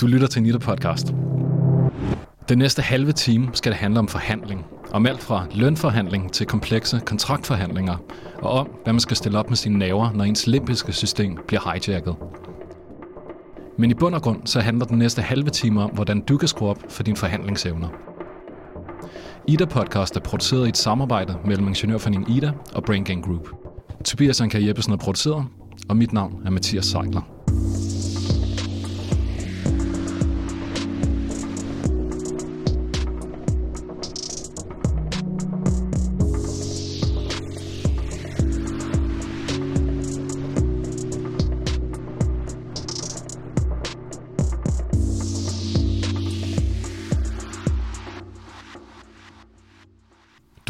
Du lytter til Nita Podcast. Den næste halve time skal det handle om forhandling. Om alt fra lønforhandling til komplekse kontraktforhandlinger. Og om, hvad man skal stille op med sine naver, når ens limbiske system bliver hijacket. Men i bund og grund så handler den næste halve time om, hvordan du kan skrue op for dine forhandlingsevner. Ida Podcast er produceret i et samarbejde mellem Ingeniørforeningen Ida og Brain Gang Group. Tobias Anker Jeppesen er produceret, og mit navn er Mathias Seigler.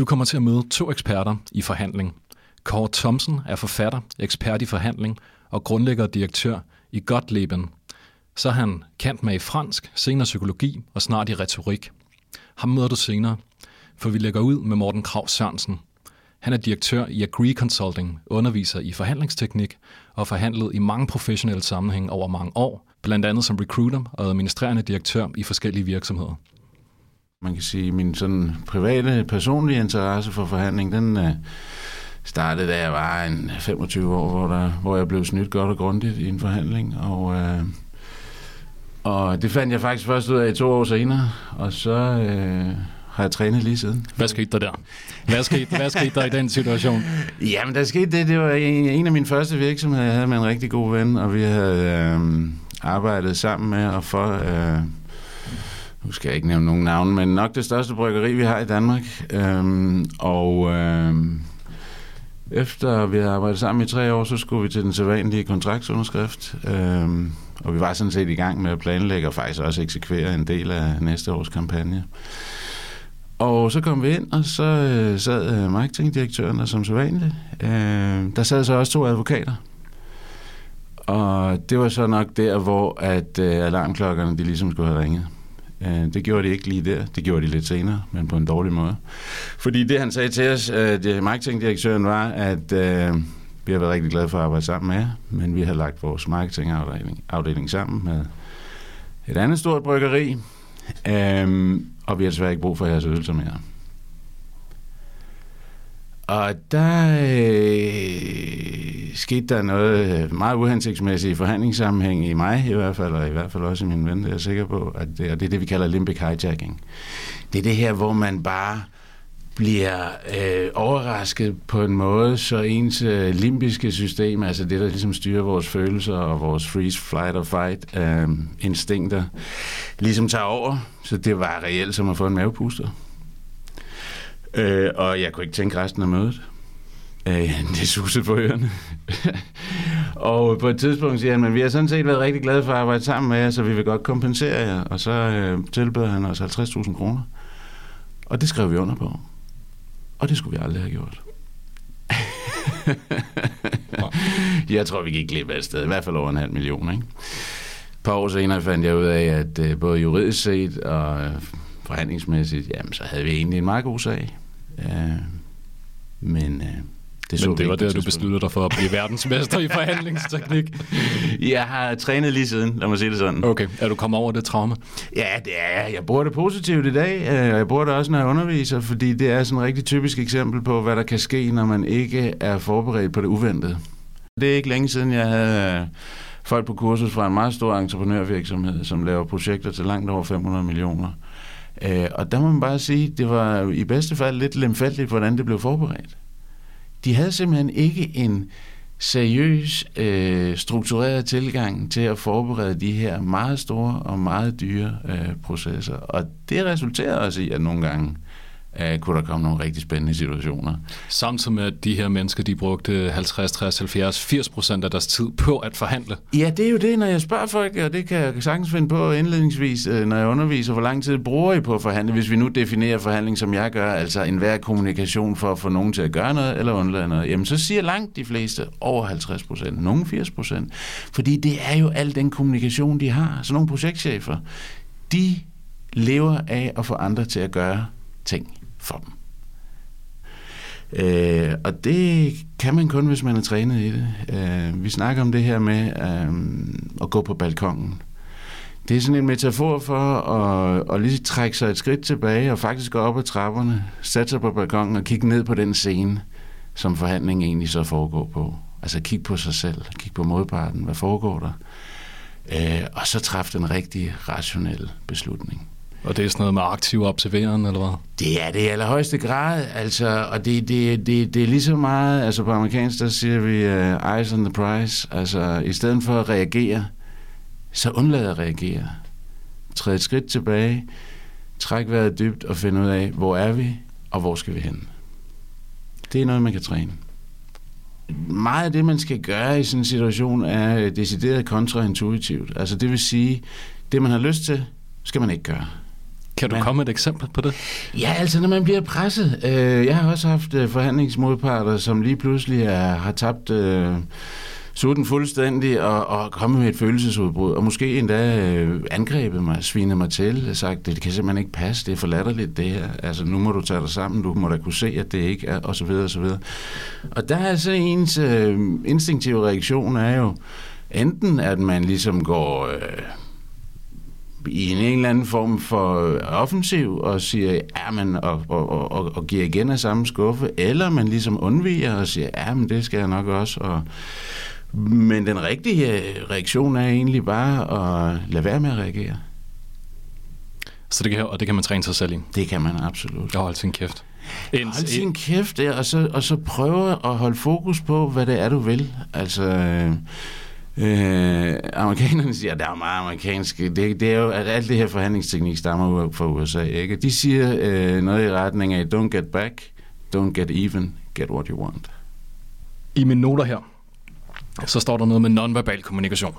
Kommer til at møde to eksperter i forhandling. Kåre Thomsen er forfatter, ekspert i forhandling og grundlægger og direktør i Gottleben. Så er han kendt med i fransk, senere psykologi og snart i retorik. Ham møder du senere, for vi lægger ud med Morten Krav Sørensen. Han er direktør i Agree Consulting, underviser i forhandlingsteknik og har forhandlet i mange professionelle sammenhænge over mange år, blandt andet som recruiter og administrerende direktør i forskellige virksomheder. Man kan sige, min sådan private, personlige interesse for forhandling, den uh, startede, da jeg var en 25 år, hvor, der, hvor jeg blev snydt godt og grundigt i en forhandling. Og, uh, og det fandt jeg faktisk først ud af to år senere, og så uh, har jeg trænet lige siden. Hvad skete der der? Hvad skete, hvad skete der i den situation? Jamen, der skete det. Det var en, en af mine første virksomheder, jeg havde med en rigtig god ven, og vi havde uh, arbejdet sammen med og for... Uh, nu skal jeg ikke nævne nogen navn, men nok det største bryggeri, vi har i Danmark. Øhm, og øhm, efter vi havde arbejdet sammen i tre år, så skulle vi til den sædvanlige kontraktsunderskrift. Øhm, og vi var sådan set i gang med at planlægge og faktisk også eksekvere en del af næste års kampagne. Og så kom vi ind, og så øh, sad øh, marketingdirektøren der som sædvanligt. Øh, der sad så også to advokater. Og det var så nok der, hvor at øh, alarmklokkerne de ligesom skulle have ringet. Øh, det gjorde de ikke lige der. Det gjorde de lidt senere, men på en dårlig måde. Fordi det, han sagde til os, øh, det marketingdirektøren, var, at øh, vi har været rigtig glade for at arbejde sammen med jer, men vi har lagt vores marketingafdeling afdeling sammen med et andet stort bryggeri, øh, og vi har desværre ikke brug for jeres ydelser mere. Og der øh, skete der noget meget uhensigtsmæssigt i forhandlingssammenhæng i mig i hvert fald, og i hvert fald også i min ven, det er jeg sikker på, at det, og det er det, vi kalder limbic hijacking. Det er det her, hvor man bare bliver øh, overrasket på en måde, så ens øh, limbiske system, altså det, der ligesom styrer vores følelser og vores freeze, flight og fight øh, instinkter, ligesom tager over. Så det var reelt som at få en mavepuster. Øh, og jeg kunne ikke tænke resten af mødet. Øh, det susede på ørerne. og på et tidspunkt siger han, men vi har sådan set været rigtig glade for at arbejde sammen med jer, så vi vil godt kompensere jer. Og så øh, tilbød han os 50.000 kroner. Og det skrev vi under på. Og det skulle vi aldrig have gjort. jeg tror, vi gik glip af et sted. I hvert fald over en halv million. Ikke? Et par år senere fandt jeg ud af, at øh, både juridisk set og øh, forhandlingsmæssigt, jamen, så havde vi egentlig en meget god sag. Øh, men øh, det, så Men det var der, du besluttede dig for at blive verdensmester i forhandlingsteknik? Jeg har trænet lige siden, lad mig sige det sådan. Okay, er du kommet over det traume? Ja, det er Jeg bruger det positivt i dag, øh, og jeg bruger det også, når jeg underviser, fordi det er sådan et rigtig typisk eksempel på, hvad der kan ske, når man ikke er forberedt på det uventede. Det er ikke længe siden, jeg havde øh, folk på kursus fra en meget stor entreprenørvirksomhed, som laver projekter til langt over 500 millioner. Øh, og der må man bare sige, det var i bedste fald lidt lemfældigt, hvordan det blev forberedt. De havde simpelthen ikke en seriøs, øh, struktureret tilgang til at forberede de her meget store og meget dyre øh, processer. Og det resulterede også i, at nogle gange uh, kunne der komme nogle rigtig spændende situationer. Samtidig med, at de her mennesker, de brugte 50, 60, 70, 80 procent af deres tid på at forhandle. Ja, det er jo det, når jeg spørger folk, og det kan jeg sagtens finde på indledningsvis, øh, når jeg underviser, hvor lang tid bruger I på at forhandle, hvis vi nu definerer forhandling, som jeg gør, altså enhver kommunikation for at få nogen til at gøre noget eller undlade noget, jamen så siger langt de fleste over 50 procent, nogle 80 procent, fordi det er jo al den kommunikation, de har. Så nogle projektchefer, de lever af at få andre til at gøre ting for dem. Øh, og det kan man kun, hvis man er trænet i det. Øh, vi snakker om det her med øh, at gå på balkongen. Det er sådan en metafor for at, at lige trække sig et skridt tilbage og faktisk gå op ad trapperne, sætte sig på balkongen og kigge ned på den scene, som forhandlingen egentlig så foregår på. Altså kigge på sig selv, kigge på modparten, hvad foregår der? Øh, og så træffe den rigtige, rationelle beslutning. Og det er sådan noget med aktiv observeren, eller hvad? Det er det i allerhøjeste grad, altså, og det, det, det, det er lige så meget, altså på amerikansk, der siger vi uh, eyes on the prize, altså i stedet for at reagere, så undlad at reagere. Træd et skridt tilbage, træk vejret dybt og finde ud af, hvor er vi, og hvor skal vi hen. Det er noget, man kan træne. Meget af det, man skal gøre i sådan en situation, er øh, decideret kontraintuitivt. Altså det vil sige, det man har lyst til, skal man ikke gøre. Kan du komme med et eksempel på det? Ja, altså når man bliver presset. Øh, jeg har også haft øh, forhandlingsmodparter, som lige pludselig er, har tabt øh, sutten fuldstændig og, og kommet med et følelsesudbrud, og måske endda øh, angrebet mig, svinet mig til, og sagt, det kan simpelthen ikke passe, det er for latterligt det her, altså nu må du tage dig sammen, du må da kunne se, at det ikke er, og så videre, og så videre. Og der er så ens øh, instinktive reaktion er jo, enten at man ligesom går... Øh, i en, eller anden form for offensiv og siger, ja, men, og, og, og, og giver igen af samme skuffe, eller man ligesom undviger og siger, ja, men det skal jeg nok også. Og, men den rigtige reaktion er egentlig bare at lade være med at reagere. Så det kan, og det kan man træne sig selv i? Det kan man absolut. Og holde sin kæft. Hold sin kæft, ja, og, så, og så prøve at holde fokus på, hvad det er, du vil. Altså, Øh, amerikanerne siger, at der er meget amerikanske. Det, det er jo, at alt det her forhandlingsteknik stammer fra USA. Ikke? De siger øh, noget i retning af, don't get back, don't get even, get what you want. I mine noter her, så står der noget med nonverbal kommunikation.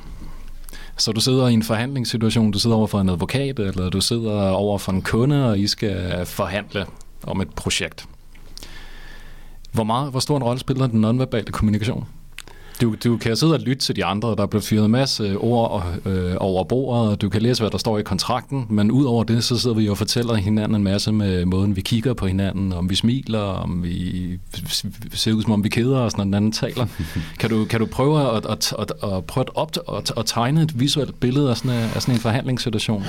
Så du sidder i en forhandlingssituation, du sidder over for en advokat, eller du sidder over for en kunde, og I skal forhandle om et projekt. Hvor, meget, hvor stor en rolle spiller den nonverbale kommunikation? Du, du kan sidde og lytte til de andre, der bliver fyret en masse ord øh, over bordet, og du kan læse, hvad der står i kontrakten, men ud over det, så sidder vi og fortæller hinanden en masse med måden, vi kigger på hinanden, om vi smiler, om vi ser ud, som om vi keder os, når den anden taler. kan, du, kan du prøve at, at, at, at, prøve at, op, at, at tegne et visuelt billede af sådan, en, af sådan en forhandlingssituation?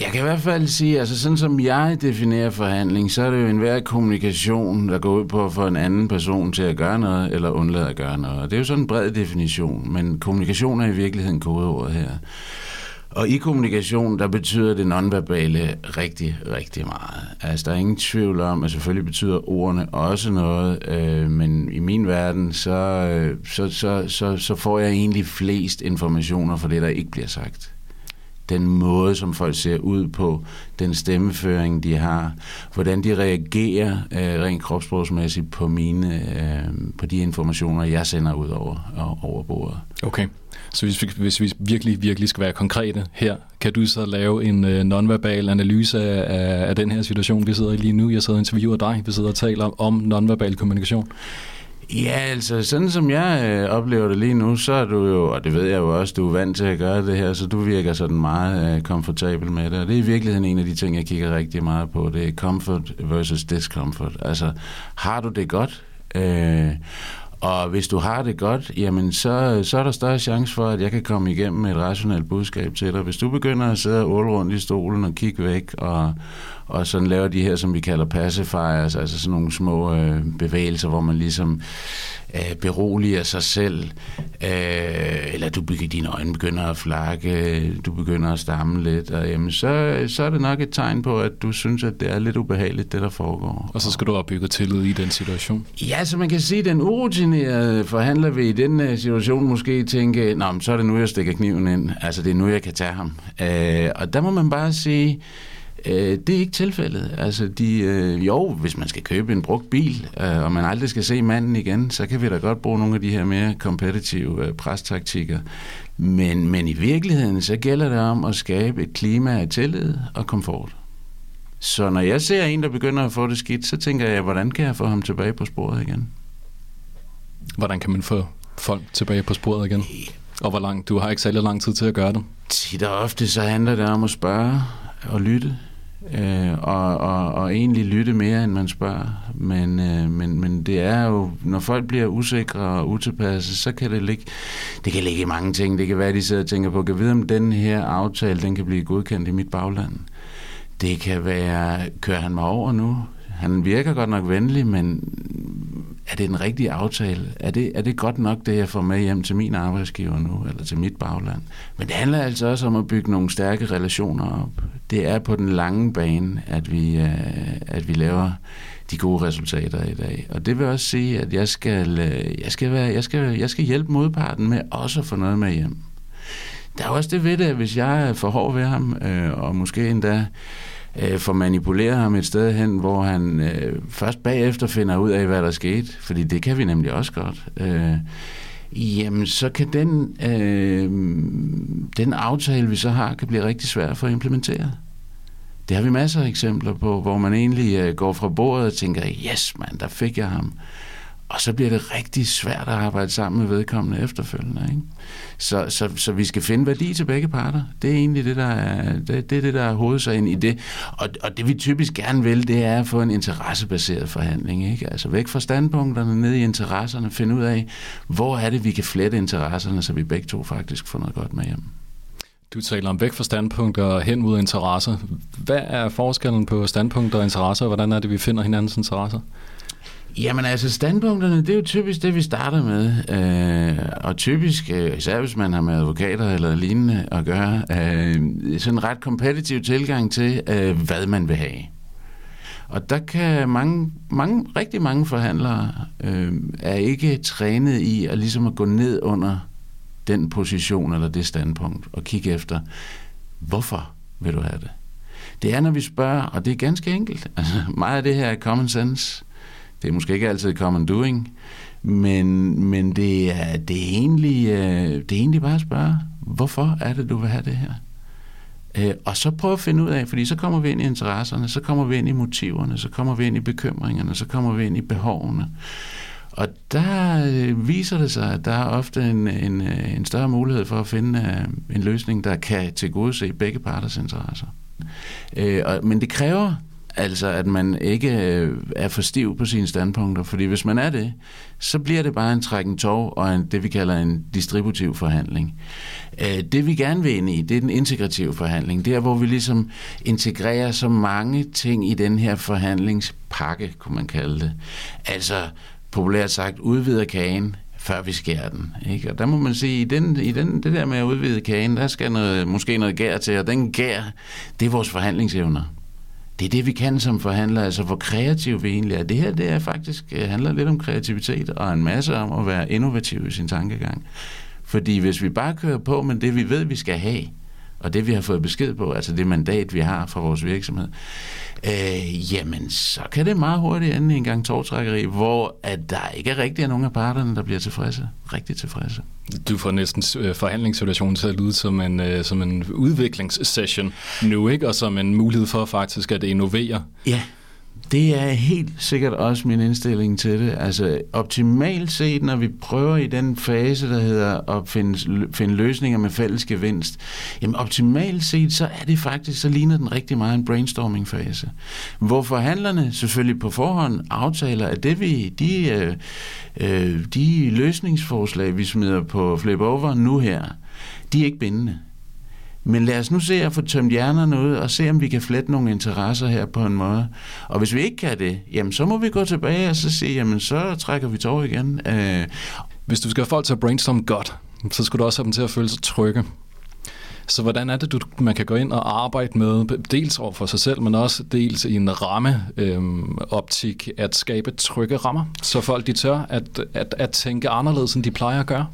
Jeg kan i hvert fald sige, altså sådan som jeg definerer forhandling, så er det jo enhver kommunikation, der går ud på at få en anden person til at gøre noget, eller undlade at gøre noget. Og det er jo sådan en bred definition, men kommunikation er i virkeligheden kodeordet her. Og i kommunikation, der betyder det nonverbale rigtig, rigtig meget. Altså, der er ingen tvivl om, at selvfølgelig betyder ordene også noget, øh, men i min verden, så, øh, så, så, så, så får jeg egentlig flest informationer for det, der ikke bliver sagt den måde, som folk ser ud på, den stemmeføring, de har, hvordan de reagerer øh, rent kropsprogsmæssigt på mine, øh, på de informationer, jeg sender ud over, over bordet. Okay, så hvis vi, hvis vi virkelig, virkelig skal være konkrete her, kan du så lave en øh, nonverbal analyse af, af den her situation, vi sidder i lige nu? Jeg sidder og interviewer dig, vi sidder og taler om nonverbal kommunikation. Ja, altså sådan som jeg øh, oplever det lige nu, så er du jo, og det ved jeg jo også, du er vant til at gøre det her, så du virker sådan meget øh, komfortabel med det. Og det er i virkeligheden en af de ting, jeg kigger rigtig meget på. Det er comfort versus discomfort. Altså, har du det godt? Øh, og hvis du har det godt, jamen så, så er der større chance for, at jeg kan komme igennem med et rationelt budskab til dig. Hvis du begynder at sidde og rundt i stolen og kigge væk og, og sådan laver de her, som vi kalder pacifiers, altså sådan nogle små øh, bevægelser, hvor man ligesom øh, beroliger sig selv, øh, eller du bygger dine øjne begynder at flakke, du begynder at stamme lidt, og jamen, så, så er det nok et tegn på, at du synes, at det er lidt ubehageligt, det der foregår. Og så skal du opbygge tillid i den situation? Ja, så man kan sige, at den urutinerede forhandler vil i den situation måske tænke, Nå, så er det nu, jeg stikker kniven ind, altså det er nu, jeg kan tage ham. Øh, og der må man bare sige, Øh, det er ikke tilfældet. Altså, de, øh, jo, hvis man skal købe en brugt bil, øh, og man aldrig skal se manden igen, så kan vi da godt bruge nogle af de her mere kompetitive øh, prestaktikker. Men, men i virkeligheden, så gælder det om at skabe et klima af tillid og komfort. Så når jeg ser en, der begynder at få det skidt, så tænker jeg, hvordan kan jeg få ham tilbage på sporet igen? Hvordan kan man få folk tilbage på sporet igen? Og hvor langt? Du har ikke særlig lang tid til at gøre det. Tit og ofte så handler det om at spørge og lytte øh, og, og, og egentlig lytte mere, end man spørger. men, øh, men, men det er jo, når folk bliver usikre og utilpasse, så kan det ligge, det kan ligge i mange ting. Det kan være, at de sidder og tænker på, kan vide, om den her aftale, den kan blive godkendt i mit bagland. Det kan være, kører han mig over nu? Han virker godt nok venlig, men er det en rigtig aftale? Er det, er det godt nok, det jeg får med hjem til min arbejdsgiver nu, eller til mit bagland? Men det handler altså også om at bygge nogle stærke relationer op. Det er på den lange bane, at vi, øh, at vi laver de gode resultater i dag. Og det vil også sige, at jeg skal, øh, jeg skal, være, jeg skal, jeg skal hjælpe modparten med også at få noget med hjem. Der er også det ved det, at hvis jeg er for hård ved ham, øh, og måske endda øh, får manipuleret ham et sted hen, hvor han øh, først bagefter finder ud af, hvad der skete, fordi det kan vi nemlig også godt, øh, jamen så kan den, øh, den aftale, vi så har, kan blive rigtig svær for at implementere. Det har vi masser af eksempler på, hvor man egentlig øh, går fra bordet og tænker, yes mand, der fik jeg ham. Og så bliver det rigtig svært at arbejde sammen med vedkommende efterfølgende. Ikke? Så, så, så vi skal finde værdi til begge parter. Det er egentlig det, der er, det, det, er det, der er hovedsagen i det. Og, og det vi typisk gerne vil, det er at få en interessebaseret forhandling. Ikke? Altså væk fra standpunkterne, ned i interesserne, finde ud af, hvor er det, vi kan flette interesserne, så vi begge to faktisk får noget godt med hjem. Du taler om væk fra standpunkter og hen mod interesser. Hvad er forskellen på standpunkter og interesser, og hvordan er det, vi finder hinandens interesser? Jamen altså, standpunkterne, det er jo typisk det, vi starter med. Øh, og typisk, øh, især hvis man har med advokater eller lignende at gøre, øh, sådan en ret kompetitiv tilgang til, øh, hvad man vil have. Og der kan mange, mange rigtig mange forhandlere øh, er ikke trænet i at ligesom at gå ned under den position eller det standpunkt og kigge efter, hvorfor vil du have det? Det er, når vi spørger, og det er ganske enkelt. Altså, meget af det her er common sense. Det er måske ikke altid common doing, men, men det, er, det, er egentlig, øh, det er egentlig bare at spørge, hvorfor er det, du vil have det her? Øh, og så prøve at finde ud af, fordi så kommer vi ind i interesserne, så kommer vi ind i motiverne, så kommer vi ind i bekymringerne, så kommer vi ind i behovene. Og der øh, viser det sig, at der er ofte en, en, øh, en større mulighed for at finde øh, en løsning, der kan tilgodese begge parters interesser. Men det kræver Altså, at man ikke øh, er for stiv på sine standpunkter, fordi hvis man er det, så bliver det bare en trækken tog og en, det, vi kalder en distributiv forhandling. Øh, det, vi gerne vil ind i, det er den integrative forhandling. Det er, hvor vi ligesom integrerer så mange ting i den her forhandlingspakke, kunne man kalde det. Altså, populært sagt, udvider kagen, før vi skærer den. Ikke? Og der må man sige, i, den, i den, det der med at udvide kagen, der skal noget, måske noget gær til, og den gær, det er vores forhandlingsevner det er det, vi kan som forhandlere, altså hvor kreative vi egentlig er. Det her, det er faktisk, øh, handler lidt om kreativitet og en masse om at være innovativ i sin tankegang. Fordi hvis vi bare kører på med det, vi ved, vi skal have, og det, vi har fået besked på, altså det mandat, vi har fra vores virksomhed, øh, jamen, så kan det meget hurtigt ende i en gang tårtrækkeri, hvor at der ikke er rigtig nogen af parterne, der bliver tilfredse. Rigtig tilfredse. Du får næsten øh, forhandlingssituationen til at lyde som en, øh, som en udviklingssession nu, ikke? Og som en mulighed for faktisk at innovere. Ja, det er helt sikkert også min indstilling til det. Altså optimalt set, når vi prøver i den fase, der hedder at finde, finde løsninger med fælles gevinst, jamen optimalt set, så er det faktisk, så ligner den rigtig meget en brainstorming-fase. Hvor forhandlerne selvfølgelig på forhånd aftaler, at det vi, de, øh, øh de løsningsforslag, vi smider på flip over nu her, de er ikke bindende. Men lad os nu se at få tømt hjernerne ud, og se om vi kan flette nogle interesser her på en måde. Og hvis vi ikke kan det, jamen så må vi gå tilbage og så sige, jamen så trækker vi tår igen. Øh. Hvis du skal have folk til at brainstorme godt, så skal du også have dem til at føle sig trygge. Så hvordan er det, du, man kan gå ind og arbejde med, dels over for sig selv, men også dels i en rammeoptik, øhm, at skabe trygge rammer, så folk de tør at, at, at tænke anderledes, end de plejer at gøre?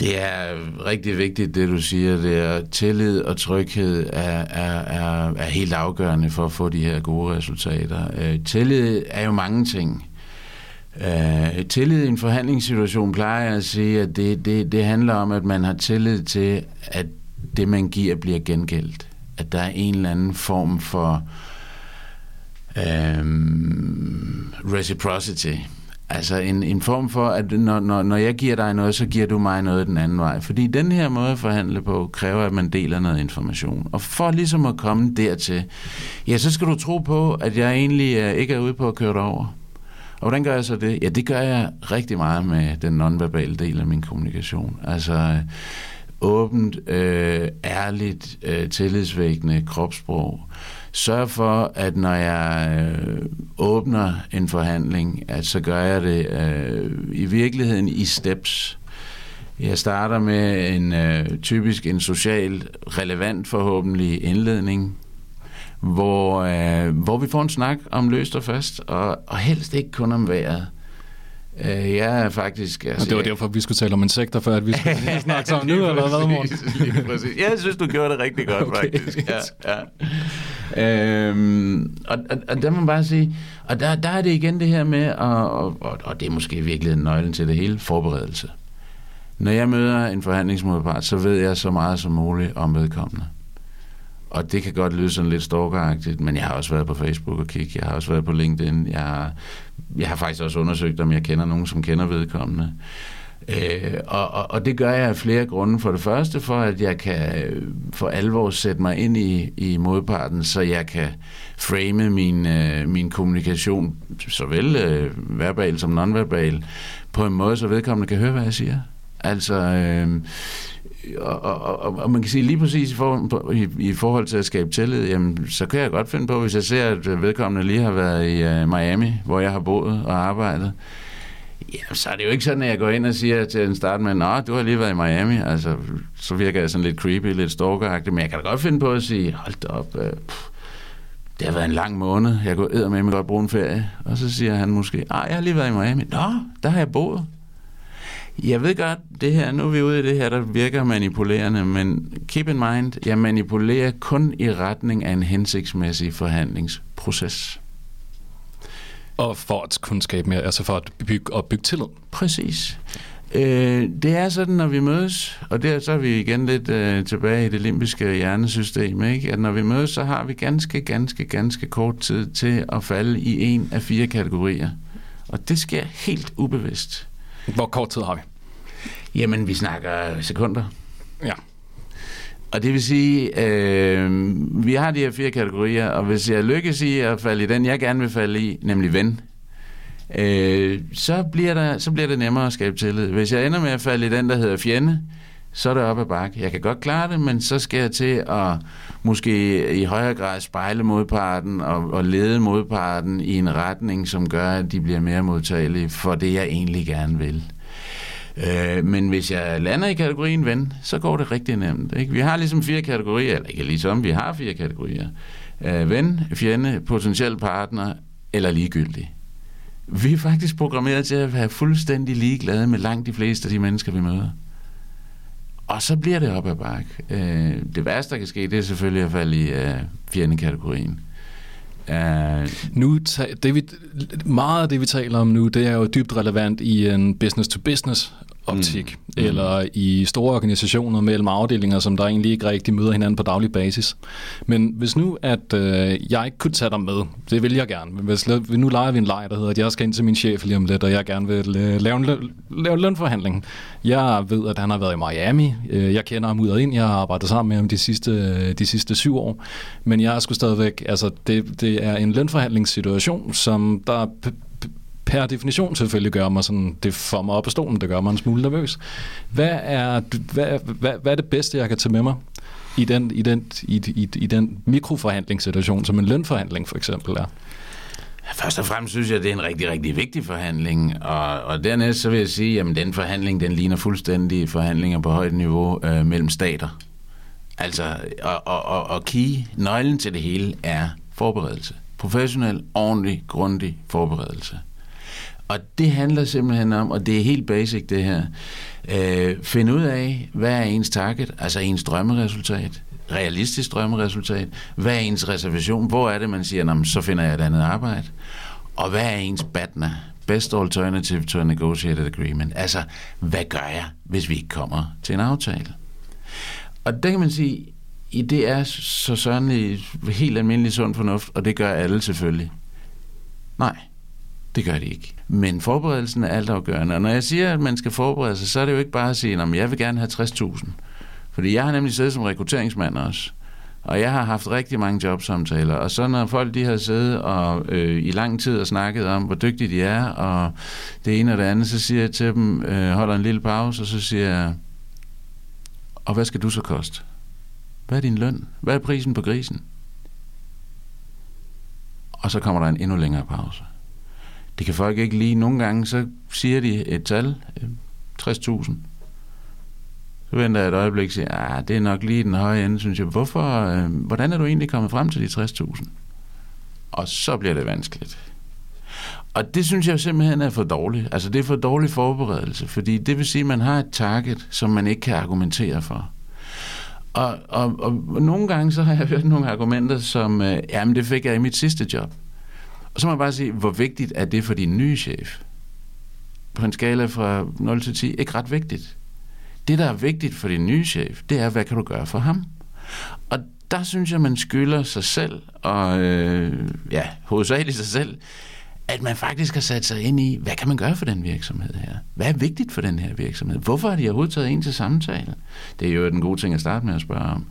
Det er rigtig vigtigt, det du siger. Det er tillid og tryghed er, er, er, er helt afgørende for at få de her gode resultater. Øh, tillid er jo mange ting. Øh, tillid i en forhandlingssituation plejer jeg at sige, at det, det, det handler om, at man har tillid til, at det, man giver, bliver gengældt. At der er en eller anden form for øh, reciprocity Altså en, en form for, at når, når, når jeg giver dig noget, så giver du mig noget den anden vej. Fordi den her måde at forhandle på, kræver, at man deler noget information. Og for ligesom at komme dertil, ja, så skal du tro på, at jeg egentlig øh, ikke er ude på at køre dig over. Og hvordan gør jeg så det? Ja, det gør jeg rigtig meget med den nonverbale del af min kommunikation. Altså åbent, øh, ærligt, øh, tillidsvækkende kropssprog. Sørg for, at når jeg øh, åbner en forhandling, at så gør jeg det øh, i virkeligheden i steps. Jeg starter med en øh, typisk en social relevant forhåbentlig indledning, hvor, øh, hvor vi får en snak om løst og fast, og, og helst ikke kun om vejret. Øh, jeg er faktisk... Altså, og det var derfor, vi skulle tale om insekter, før at vi skulle snakke sammen nu, eller hvad, Morten? præcis. Jeg synes, du gjorde det rigtig godt, okay. faktisk. Ja, ja. Øhm, og, og, og der må man bare sige, og der, der er det igen det her med, og, og, og, og det er måske virkelig nøglen til det hele, forberedelse. Når jeg møder en forhandlingsmodpart, så ved jeg så meget som muligt om vedkommende. Og det kan godt lyde sådan lidt stalkeragtigt, men jeg har også været på Facebook og kigge, jeg har også været på LinkedIn, jeg har, jeg har faktisk også undersøgt, om jeg kender nogen, som kender vedkommende. Øh, og, og, og det gør jeg af flere grunde. For det første, for at jeg kan øh, for alvor sætte mig ind i, i modparten, så jeg kan frame min, øh, min kommunikation, såvel øh, verbal som nonverbal, på en måde, så vedkommende kan høre, hvad jeg siger. Altså, øh, og, og, og, og man kan sige lige præcis i, for, i, i forhold til at skabe tillid, jamen, så kan jeg godt finde på, hvis jeg ser, at vedkommende lige har været i uh, Miami, hvor jeg har boet og arbejdet, Ja, så er det jo ikke sådan, at jeg går ind og siger til en start med, Nå, du har lige været i Miami. Altså, så virker jeg sådan lidt creepy, lidt stalkeragtig, men jeg kan da godt finde på at sige, hold da op, uh, det har været en lang måned, jeg går æder med mig godt bruge en ferie. Og så siger han måske, ah, jeg har lige været i Miami. Nå, der har jeg boet. Jeg ved godt, det her, nu er vi ude i det her, der virker manipulerende, men keep in mind, jeg manipulerer kun i retning af en hensigtsmæssig forhandlingsproces. Og for at kunne skabe mere, altså for at bygge, og bygge tillid. Præcis. Øh, det er sådan, når vi mødes, og der så er vi igen lidt øh, tilbage i det limbiske hjernesystem, ikke? at når vi mødes, så har vi ganske, ganske, ganske kort tid til at falde i en af fire kategorier. Og det sker helt ubevidst. Hvor kort tid har vi? Jamen, vi snakker sekunder. Ja. Og det vil sige, øh, vi har de her fire kategorier, og hvis jeg lykkes i at falde i den, jeg gerne vil falde i, nemlig ven, øh, så, bliver der, så bliver det nemmere at skabe tillid. Hvis jeg ender med at falde i den, der hedder fjende, så er det op ad bakke. Jeg kan godt klare det, men så skal jeg til at måske i højere grad spejle modparten og, og lede modparten i en retning, som gør, at de bliver mere modtagelige for det, jeg egentlig gerne vil. Øh, men hvis jeg lander i kategorien ven, så går det rigtig nemt. Ikke? Vi har ligesom fire kategorier, eller ikke ligesom, vi har fire kategorier. Øh, ven, fjende, potentiel partner eller ligegyldig. Vi er faktisk programmeret til at være fuldstændig ligeglade med langt de fleste af de mennesker, vi møder. Og så bliver det op ad bakke. Øh, det værste, der kan ske, det er selvfølgelig at falde i øh, fjendekategorien. Uh, nu, det vi, meget af det, vi taler om nu, det er jo dybt relevant i en business-to-business optik, mm. eller i store organisationer mellem afdelinger, som der egentlig ikke rigtig møder hinanden på daglig basis. Men hvis nu, at øh, jeg ikke kunne tage dig med, det vil jeg gerne, men hvis nu leger vi en leg, der hedder, at jeg skal ind til min chef lige om lidt, og jeg gerne vil øh, lave en, løn, lave en lønforhandling. Jeg ved, at han har været i Miami, øh, jeg kender ham ud og ind, jeg har arbejdet sammen med ham de sidste, de sidste syv år, men jeg er sgu stadigvæk, altså det, det er en lønforhandlingssituation, som der per definition selvfølgelig gør mig sådan, det får mig op af stolen, det gør mig en smule nervøs. Hvad er, hvad, hvad, hvad er det bedste, jeg kan tage med mig i den, i den, i, i, i den mikroforhandlingssituation, som en lønforhandling for eksempel er? Først og fremmest synes jeg, at det er en rigtig, rigtig vigtig forhandling, og, og dernæst så vil jeg sige, at den forhandling, den ligner fuldstændig forhandlinger på højt niveau øh, mellem stater. Altså, og, og, og, og key, nøglen til det hele er forberedelse. Professionel, ordentlig, grundig forberedelse. Og det handler simpelthen om, og det er helt basic det her, øh, finde ud af, hvad er ens target, altså ens drømmeresultat, realistisk drømmeresultat, hvad er ens reservation, hvor er det, man siger, så finder jeg et andet arbejde, og hvad er ens BATNA, Best Alternative to a Negotiated Agreement, altså hvad gør jeg, hvis vi ikke kommer til en aftale? Og der kan man sige, i det er så sådan helt almindelig sund fornuft, og det gør alle selvfølgelig. Nej, det gør de ikke. Men forberedelsen er altafgørende. Og når jeg siger, at man skal forberede sig, så er det jo ikke bare at sige, at jeg vil gerne have 60.000. Fordi jeg har nemlig siddet som rekrutteringsmand også. Og jeg har haft rigtig mange jobsamtaler, og så når folk de har siddet og øh, i lang tid og snakket om, hvor dygtige de er, og det ene og det andet, så siger jeg til dem, øh, holder en lille pause, og så siger jeg, og hvad skal du så koste? Hvad er din løn? Hvad er prisen på grisen? Og så kommer der en endnu længere pause. Det kan folk ikke lige. Nogle gange så siger de et tal, øh, 60.000. Så venter jeg et øjeblik og siger, ah, det er nok lige den høje ende, synes jeg. Hvorfor, øh, hvordan er du egentlig kommet frem til de 60.000? Og så bliver det vanskeligt. Og det synes jeg simpelthen er for dårligt. Altså det er for dårlig forberedelse, fordi det vil sige, at man har et target, som man ikke kan argumentere for. Og, og, og nogle gange så har jeg hørt nogle argumenter som, øh, jamen det fik jeg i mit sidste job. Og så må jeg bare sige, hvor vigtigt er det for din nye chef? På en skala fra 0 til 10, ikke ret vigtigt. Det, der er vigtigt for din nye chef, det er, hvad kan du gøre for ham? Og der synes jeg, man skylder sig selv, og øh, ja, hovedsageligt sig selv, at man faktisk har sat sig ind i, hvad kan man gøre for den virksomhed her? Hvad er vigtigt for den her virksomhed? Hvorfor har de overhovedet taget en til samtale? Det er jo den gode ting at starte med at spørge om.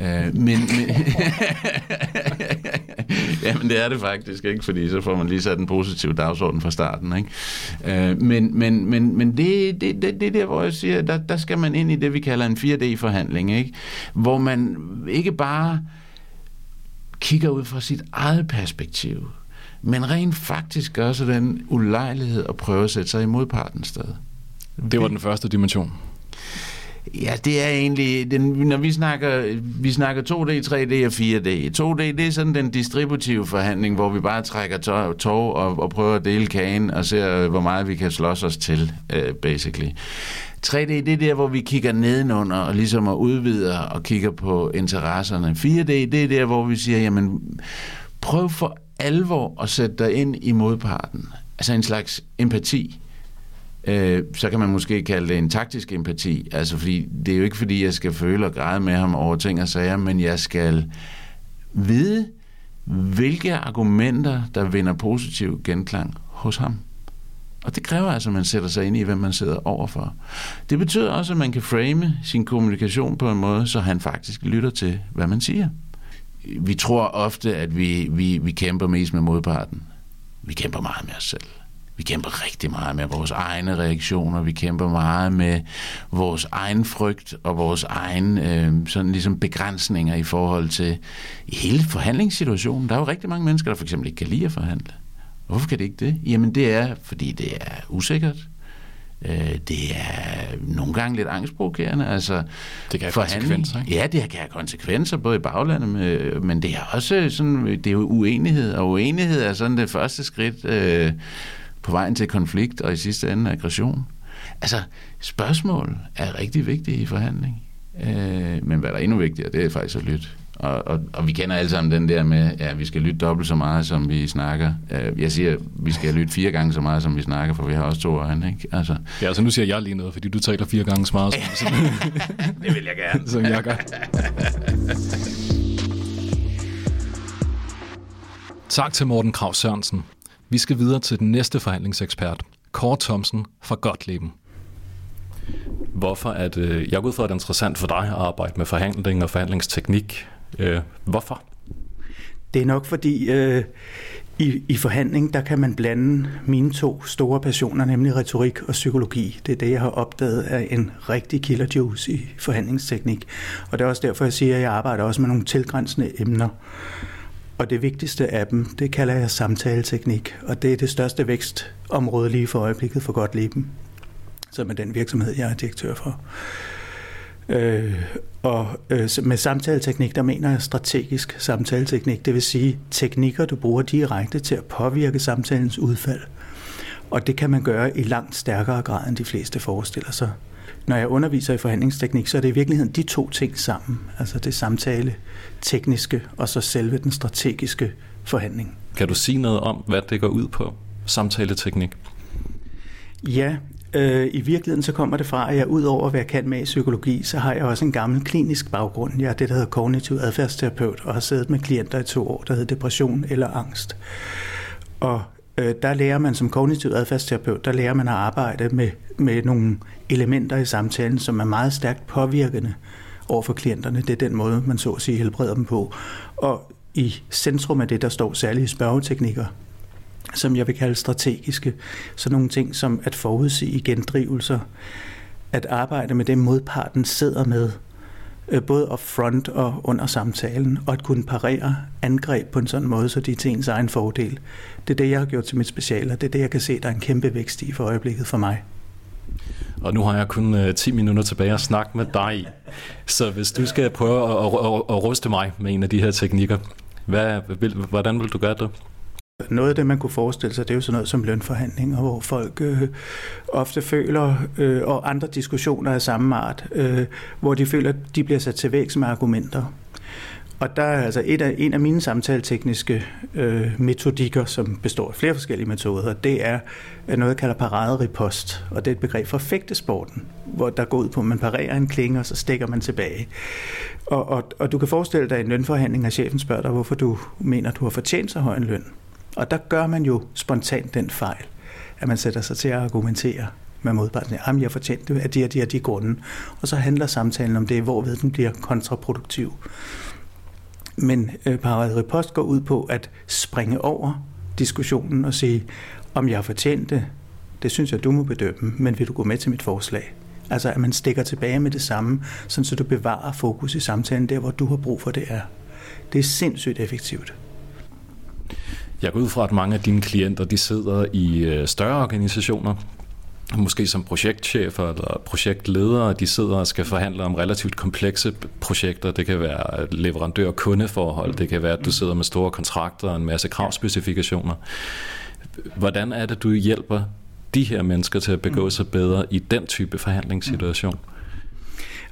Øh, men, men men det er det faktisk, ikke? fordi så får man lige sat en positiv dagsorden fra starten. Ikke? Øh, men men, men, men det, det, det, det er der, hvor jeg siger, der, der skal man ind i det, vi kalder en 4D-forhandling, ikke? hvor man ikke bare kigger ud fra sit eget perspektiv, men rent faktisk gør sig den ulejlighed at prøve at sætte sig i modpartens sted. Det var den første dimension. Ja, det er egentlig, den, når vi snakker, vi snakker 2D, 3D og 4D. 2D, det er sådan den distributive forhandling, hvor vi bare trækker tog, tog og, og prøver at dele kagen og ser, hvor meget vi kan slås os til, uh, basically. 3D, det er der, hvor vi kigger nedenunder og ligesom og udvider og kigger på interesserne. 4D, det er der, hvor vi siger, jamen, prøv for alvor at sætte dig ind i modparten. Altså en slags empati øh, så kan man måske kalde det en taktisk empati. Altså, fordi det er jo ikke, fordi jeg skal føle og græde med ham over ting og sager, men jeg skal vide, hvilke argumenter, der vinder positiv genklang hos ham. Og det kræver altså, at man sætter sig ind i, hvem man sidder overfor. Det betyder også, at man kan frame sin kommunikation på en måde, så han faktisk lytter til, hvad man siger. Vi tror ofte, at vi, vi, vi kæmper mest med modparten. Vi kæmper meget med os selv. Vi kæmper rigtig meget med vores egne reaktioner, vi kæmper meget med vores egen frygt og vores egen øh, sådan ligesom begrænsninger i forhold til hele forhandlingssituationen. Der er jo rigtig mange mennesker, der for eksempel ikke kan lide at forhandle. Hvorfor kan det ikke det? Jamen det er, fordi det er usikkert. Øh, det er nogle gange lidt angstprovokerende. Altså, det kan have konsekvenser, ikke? Ja, det kan have konsekvenser, både i baglandet, med, men det er også sådan, det er jo uenighed, og uenighed er sådan det første skridt øh, på vejen til konflikt og i sidste ende aggression. Altså, spørgsmål er rigtig vigtige i forhandling. Øh, men hvad der er endnu vigtigere, det er faktisk at lytte. Og, og, og vi kender alle sammen den der med, ja, vi skal lytte dobbelt så meget, som vi snakker. Øh, jeg siger, vi skal lytte fire gange så meget, som vi snakker, for vi har også to øjne. Ikke? Altså. Ja, så altså, nu siger jeg lige noget, fordi du taler fire gange så meget. Som, det vil jeg gerne. Som jeg gør. tak til Morten Krav Sørensen. Vi skal videre til den næste forhandlingsekspert, Kåre Thomsen fra Gotleben. Hvorfor er det, jeg går ud fra, at det er interessant for dig at arbejde med forhandling og forhandlingsteknik. Øh, hvorfor? Det er nok fordi, øh, i, i forhandling, der kan man blande mine to store passioner, nemlig retorik og psykologi. Det er det, jeg har opdaget af en rigtig killer juice i forhandlingsteknik. Og det er også derfor, jeg siger, at jeg arbejder også med nogle tilgrænsende emner. Og det vigtigste af dem, det kalder jeg samtaleteknik, og det er det største vækstområde lige for øjeblikket for Gottlieben, som er den virksomhed, jeg er direktør for. Øh, og øh, med samtaleteknik, der mener jeg strategisk samtaleteknik, det vil sige teknikker, du bruger direkte til at påvirke samtalens udfald. Og det kan man gøre i langt stærkere grad, end de fleste forestiller sig når jeg underviser i forhandlingsteknik, så er det i virkeligheden de to ting sammen. Altså det samtale tekniske og så selve den strategiske forhandling. Kan du sige noget om, hvad det går ud på, samtaleteknik? Ja, øh, i virkeligheden så kommer det fra, at jeg ud over at være kendt med i psykologi, så har jeg også en gammel klinisk baggrund. Jeg er det, der hedder kognitiv adfærdsterapeut, og har siddet med klienter i to år, der hedder depression eller angst. Og øh, der lærer man som kognitiv adfærdsterapeut, der lærer man at arbejde med, med nogle elementer i samtalen, som er meget stærkt påvirkende over for klienterne. Det er den måde, man så at sige helbreder dem på. Og i centrum af det, der står særlige spørgeteknikker, som jeg vil kalde strategiske. Så nogle ting som at forudsige gendrivelser, at arbejde med det modparten sidder med, Øh, både op front og under samtalen, og at kunne parere angreb på en sådan måde, så de er til ens egen fordel. Det er det, jeg har gjort til mit special, og det er det, jeg kan se, der er en kæmpe vækst i for øjeblikket for mig. Og nu har jeg kun øh, 10 minutter tilbage at snakke med dig. Så hvis du skal prøve at, at, at, at ruste mig med en af de her teknikker, hvad, hvordan vil du gøre det? Noget af det, man kunne forestille sig, det er jo sådan noget som lønforhandlinger, hvor folk øh, ofte føler, øh, og andre diskussioner af samme art, øh, hvor de føler, at de bliver sat til væk med argumenter. Og der er altså et af, en af mine samtaletekniske øh, metodikker, som består af flere forskellige metoder, det er noget, jeg kalder paraderipost, og det er et begreb for fægtesporten, hvor der går ud på, at man parerer en klinge, og så stikker man tilbage. Og, og, og du kan forestille dig en lønforhandling, at chefen spørger dig, hvorfor du mener, du har fortjent så høj en løn. Og der gør man jo spontant den fejl, at man sætter sig til at argumentere med modparten. Jamen, jeg fortjente det af de og de og de grunde. Og så handler samtalen om det, hvorved den bliver kontraproduktiv. Men øh, repost går ud på at springe over diskussionen og sige, om jeg fortjente det, det synes jeg, du må bedømme, men vil du gå med til mit forslag? Altså, at man stikker tilbage med det samme, sådan så du bevarer fokus i samtalen der, hvor du har brug for det er. Det er sindssygt effektivt. Jeg går ud fra, at mange af dine klienter de sidder i øh, større organisationer, måske som projektchefer eller projektledere, de sidder og skal forhandle om relativt komplekse projekter. Det kan være øh, leverandør-kundeforhold, det kan være, at du sidder med store kontrakter og en masse kravspecifikationer. Hvordan er det, du hjælper de her mennesker til at begå sig bedre i den type forhandlingssituation?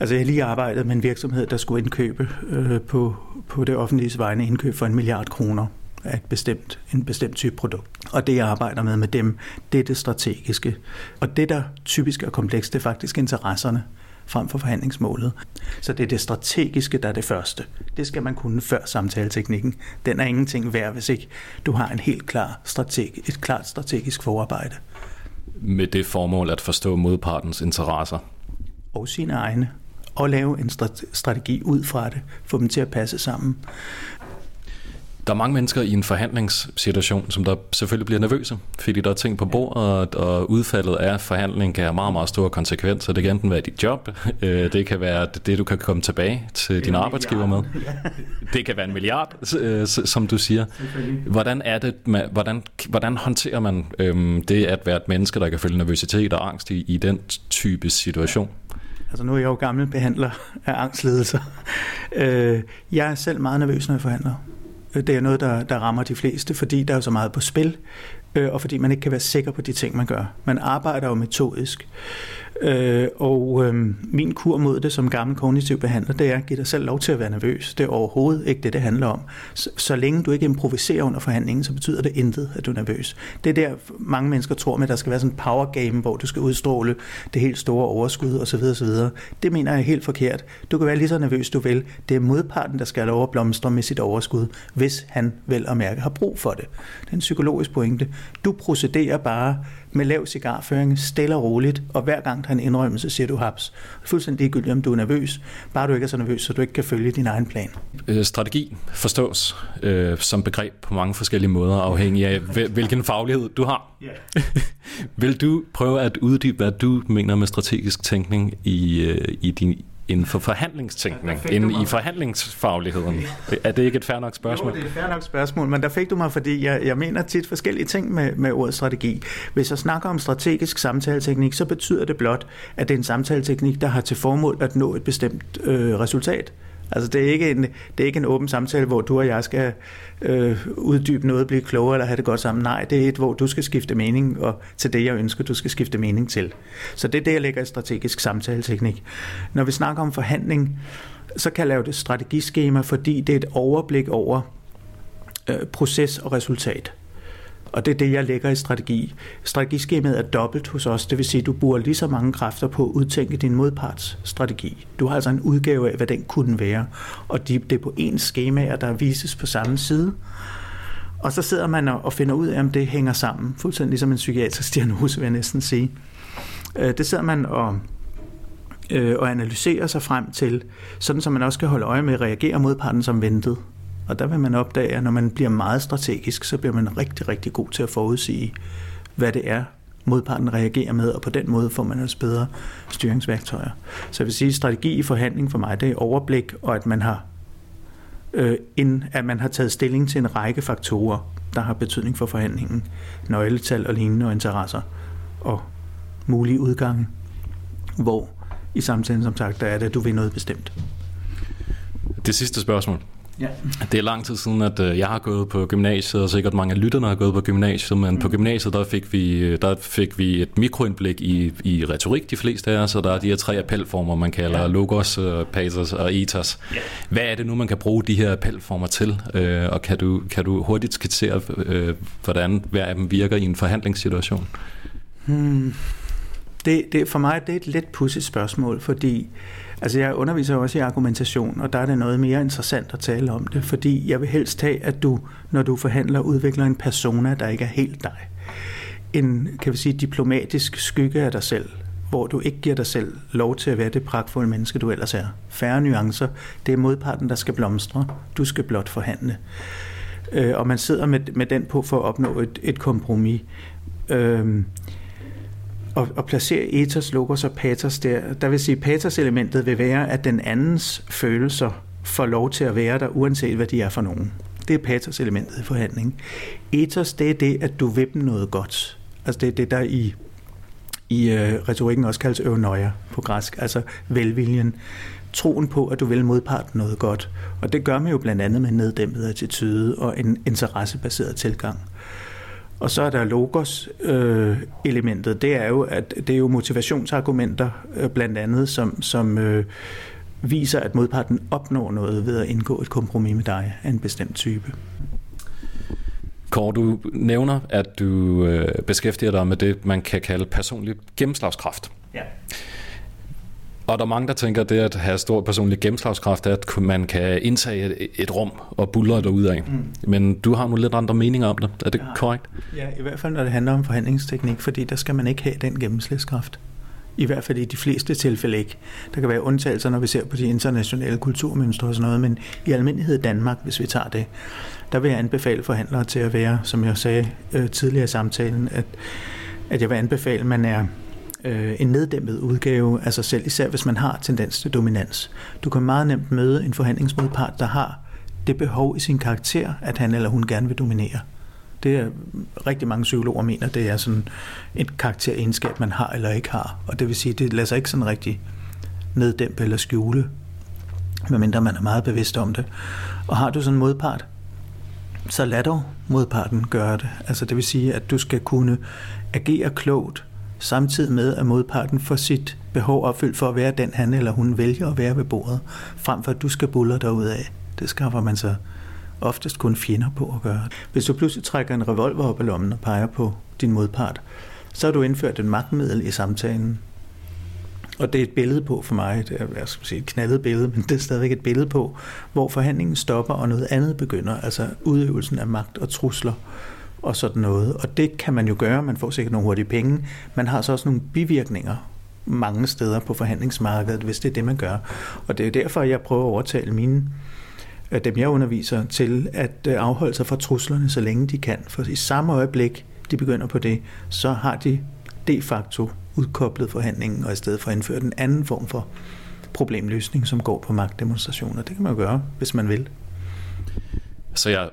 Altså jeg har lige arbejdet med en virksomhed, der skulle indkøbe øh, på, på det offentlige vegne indkøb for en milliard kroner af et bestemt, en bestemt type produkt. Og det, jeg arbejder med med dem, det er det strategiske. Og det, der typisk er komplekst, det er faktisk interesserne frem for forhandlingsmålet. Så det er det strategiske, der er det første. Det skal man kunne før samtaleteknikken. Den er ingenting værd, hvis ikke du har en helt klar strategi, et klart strategisk forarbejde. Med det formål at forstå modpartens interesser. Og sine egne. Og lave en strategi ud fra det. Få dem til at passe sammen. Der er mange mennesker i en forhandlingssituation, som der selvfølgelig bliver nervøse, fordi der er ting på bordet, og udfaldet af forhandlingen kan have meget, meget store konsekvenser. Det kan enten være dit job, øh, det kan være det, du kan komme tilbage til din arbejdsgiver med. Det kan være en milliard, øh, som du siger. Hvordan er det, hvordan, hvordan håndterer man øhm, det at være et menneske, der kan føle nervøsitet og angst i, i den type situation? Altså nu er jeg jo gammel behandler af angstledelser. Øh, jeg er selv meget nervøs, når jeg forhandler. Det er noget, der, der rammer de fleste, fordi der er så meget på spil, øh, og fordi man ikke kan være sikker på de ting, man gør. Man arbejder jo metodisk. Øh, og øh, min kur mod det som gammel kognitiv behandler, det er at give dig selv lov til at være nervøs. Det er overhovedet ikke det, det handler om. Så, så længe du ikke improviserer under forhandlingen, så betyder det intet, at du er nervøs. Det er der, mange mennesker tror med, at der skal være sådan en power game, hvor du skal udstråle det helt store overskud osv. osv. Det mener jeg er helt forkert. Du kan være lige så nervøs, du vil. Det er modparten, der skal lov at blomstre med sit overskud, hvis han vel og mærke har brug for det. Det er en psykologisk pointe. Du procederer bare med lav cigarføring, stille og roligt, og hver gang der er en indrømmelse, siger du haps. Fuldstændig ligegyldigt, om du er nervøs, bare du ikke er så nervøs, så du ikke kan følge din egen plan. Øh, strategi forstås øh, som begreb på mange forskellige måder, afhængig af hvilken faglighed du har. Yeah. Vil du prøve at uddybe, hvad du mener med strategisk tænkning i, øh, i din inden for forhandlingstænkning, inden i forhandlingsfagligheden? Er det ikke et fair nok spørgsmål? Jo, det er et fair nok spørgsmål, men der fik du mig, fordi jeg, jeg mener tit forskellige ting med, med ordet strategi. Hvis jeg snakker om strategisk samtaleteknik, så betyder det blot, at det er en samtaleteknik, der har til formål at nå et bestemt øh, resultat. Altså det er, ikke en, det er ikke en åben samtale, hvor du og jeg skal øh, uddybe noget, blive klogere eller have det godt sammen. Nej, det er et, hvor du skal skifte mening og til det, jeg ønsker, du skal skifte mening til. Så det er det, jeg lægger i strategisk samtaleteknik. Når vi snakker om forhandling, så kan jeg lave det strategiskema, fordi det er et overblik over øh, proces og resultat. Og det er det, jeg lægger i strategi. Strategiskemaet er dobbelt hos os, det vil sige, at du bruger lige så mange kræfter på at udtænke din modparts strategi. Du har altså en udgave af, hvad den kunne være. Og det er på én skema, der vises på samme side. Og så sidder man og finder ud af, om det hænger sammen. Fuldstændig ligesom en psykiatrisk diagnose, vil jeg næsten sige. Øh, det sidder man og, øh, og analyserer sig frem til, sådan som man også kan holde øje med at reagere modparten som ventet. Og der vil man opdage, at når man bliver meget strategisk, så bliver man rigtig, rigtig god til at forudsige, hvad det er, modparten reagerer med, og på den måde får man også bedre styringsværktøjer. Så jeg vil sige, at strategi i forhandling for mig, det er overblik, og at man har øh, ind, at man har taget stilling til en række faktorer, der har betydning for forhandlingen. Nøgletal og lignende og interesser og mulige udgange, hvor i samtalen som sagt, der er det, at du vil noget bestemt. Det sidste spørgsmål. Ja. Det er lang tid siden, at øh, jeg har gået på gymnasiet, og sikkert mange af lytterne har gået på gymnasiet, men mm. på gymnasiet der fik, vi, der fik vi et mikroindblik i, i retorik, de fleste af os, og der er de her tre appelformer, man kalder ja. logos, øh, pathos og ethos. Ja. Hvad er det nu, man kan bruge de her appelformer til, øh, og kan du, kan du hurtigt skitsere, hvordan hver af dem virker i en forhandlingssituation? Hmm. Det, det, for mig det er et lidt pudsigt spørgsmål, fordi Altså jeg underviser også i argumentation, og der er det noget mere interessant at tale om det, fordi jeg vil helst have, at du, når du forhandler, udvikler en persona, der ikke er helt dig. En, kan vi sige, diplomatisk skygge af dig selv, hvor du ikke giver dig selv lov til at være det pragtfulde menneske, du ellers er. Færre nuancer. Det er modparten, der skal blomstre. Du skal blot forhandle. Øh, og man sidder med, med den på for at opnå et, et kompromis. Øh, at, at placere ethos, logos og pathos der, der vil sige, pathos-elementet vil være, at den andens følelser får lov til at være der, uanset hvad de er for nogen. Det er pathos-elementet i forhandling. Ethos, det er det, at du vil dem noget godt. Altså det er det, der i, i uh, retorikken også kaldes øvnøjer på græsk, altså velviljen. Troen på, at du vil modparten noget godt. Og det gør man jo blandt andet med neddæmpet attitude og en interessebaseret tilgang. Og så er der logos-elementet. Øh, det er jo, at det er jo motivationsargumenter øh, blandt andet, som, som øh, viser, at modparten opnår noget ved at indgå et kompromis med dig af en bestemt type. Kåre, du nævner, at du øh, beskæftiger dig med det, man kan kalde personlig gennemslagskraft. Ja. Og der er mange, der tænker, at det at have stor personlig gennemslagskraft er, at man kan indtage et, et rum og buller af. Mm. Men du har nogle lidt andre meninger om det. Er det ja. korrekt? Ja, i hvert fald når det handler om forhandlingsteknik, fordi der skal man ikke have den gennemslagskraft. I hvert fald i de fleste tilfælde ikke. Der kan være undtagelser, når vi ser på de internationale kulturmønstre og sådan noget, men i almindelighed Danmark, hvis vi tager det, der vil jeg anbefale forhandlere til at være, som jeg sagde øh, tidligere i samtalen, at, at jeg vil anbefale, at man er øh, en neddæmpet udgave af sig selv, især hvis man har tendens til dominans. Du kan meget nemt møde en forhandlingsmodpart, der har det behov i sin karakter, at han eller hun gerne vil dominere. Det er rigtig mange psykologer mener, det er sådan et karakteregenskab, man har eller ikke har. Og det vil sige, det lader sig ikke sådan rigtig neddæmpe eller skjule, medmindre man er meget bevidst om det. Og har du sådan en modpart, så lad dog modparten gøre det. Altså det vil sige, at du skal kunne agere klogt, samtidig med at modparten får sit behov opfyldt for at være den han eller hun vælger at være ved bordet, frem for at du skal buller dig ud af. Det skaffer man sig oftest kun fjender på at gøre. Hvis du pludselig trækker en revolver op af lommen og peger på din modpart, så har du indført en magtmiddel i samtalen. Og det er et billede på for mig, det er jeg skal sige, et knaldet billede, men det er stadigvæk et billede på, hvor forhandlingen stopper, og noget andet begynder, altså udøvelsen af magt og trusler og sådan noget. Og det kan man jo gøre, man får sikkert nogle hurtige penge. Man har så også nogle bivirkninger mange steder på forhandlingsmarkedet, hvis det er det, man gør. Og det er derfor, jeg prøver at overtale mine øh, dem jeg underviser til at øh, afholde sig fra truslerne, så længe de kan. For i samme øjeblik, de begynder på det, så har de de facto udkoblet forhandlingen, og i stedet for indført en anden form for problemløsning, som går på magtdemonstrationer. Det kan man jo gøre, hvis man vil. Så jeg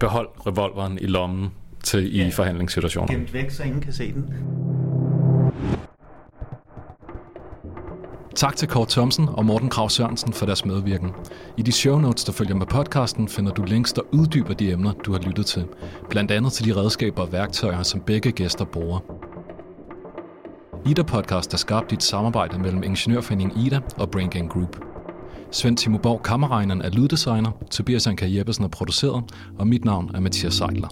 behold revolveren i lommen til ja. i forhandlingssituationer. Gemt væk, så ingen kan se den. Tak til Kort Thomsen og Morten Krav Sørensen for deres medvirken. I de show notes, der følger med podcasten, finder du links, der uddyber de emner, du har lyttet til. Blandt andet til de redskaber og værktøjer, som begge gæster bruger. Ida Podcast er skabt i et samarbejde mellem Ingeniørforeningen Ida og Brain Gang Group. Svend Timo Borg Kammerregneren er lyddesigner, Tobias Anker Jeppesen er produceret, og mit navn er Mathias Seidler.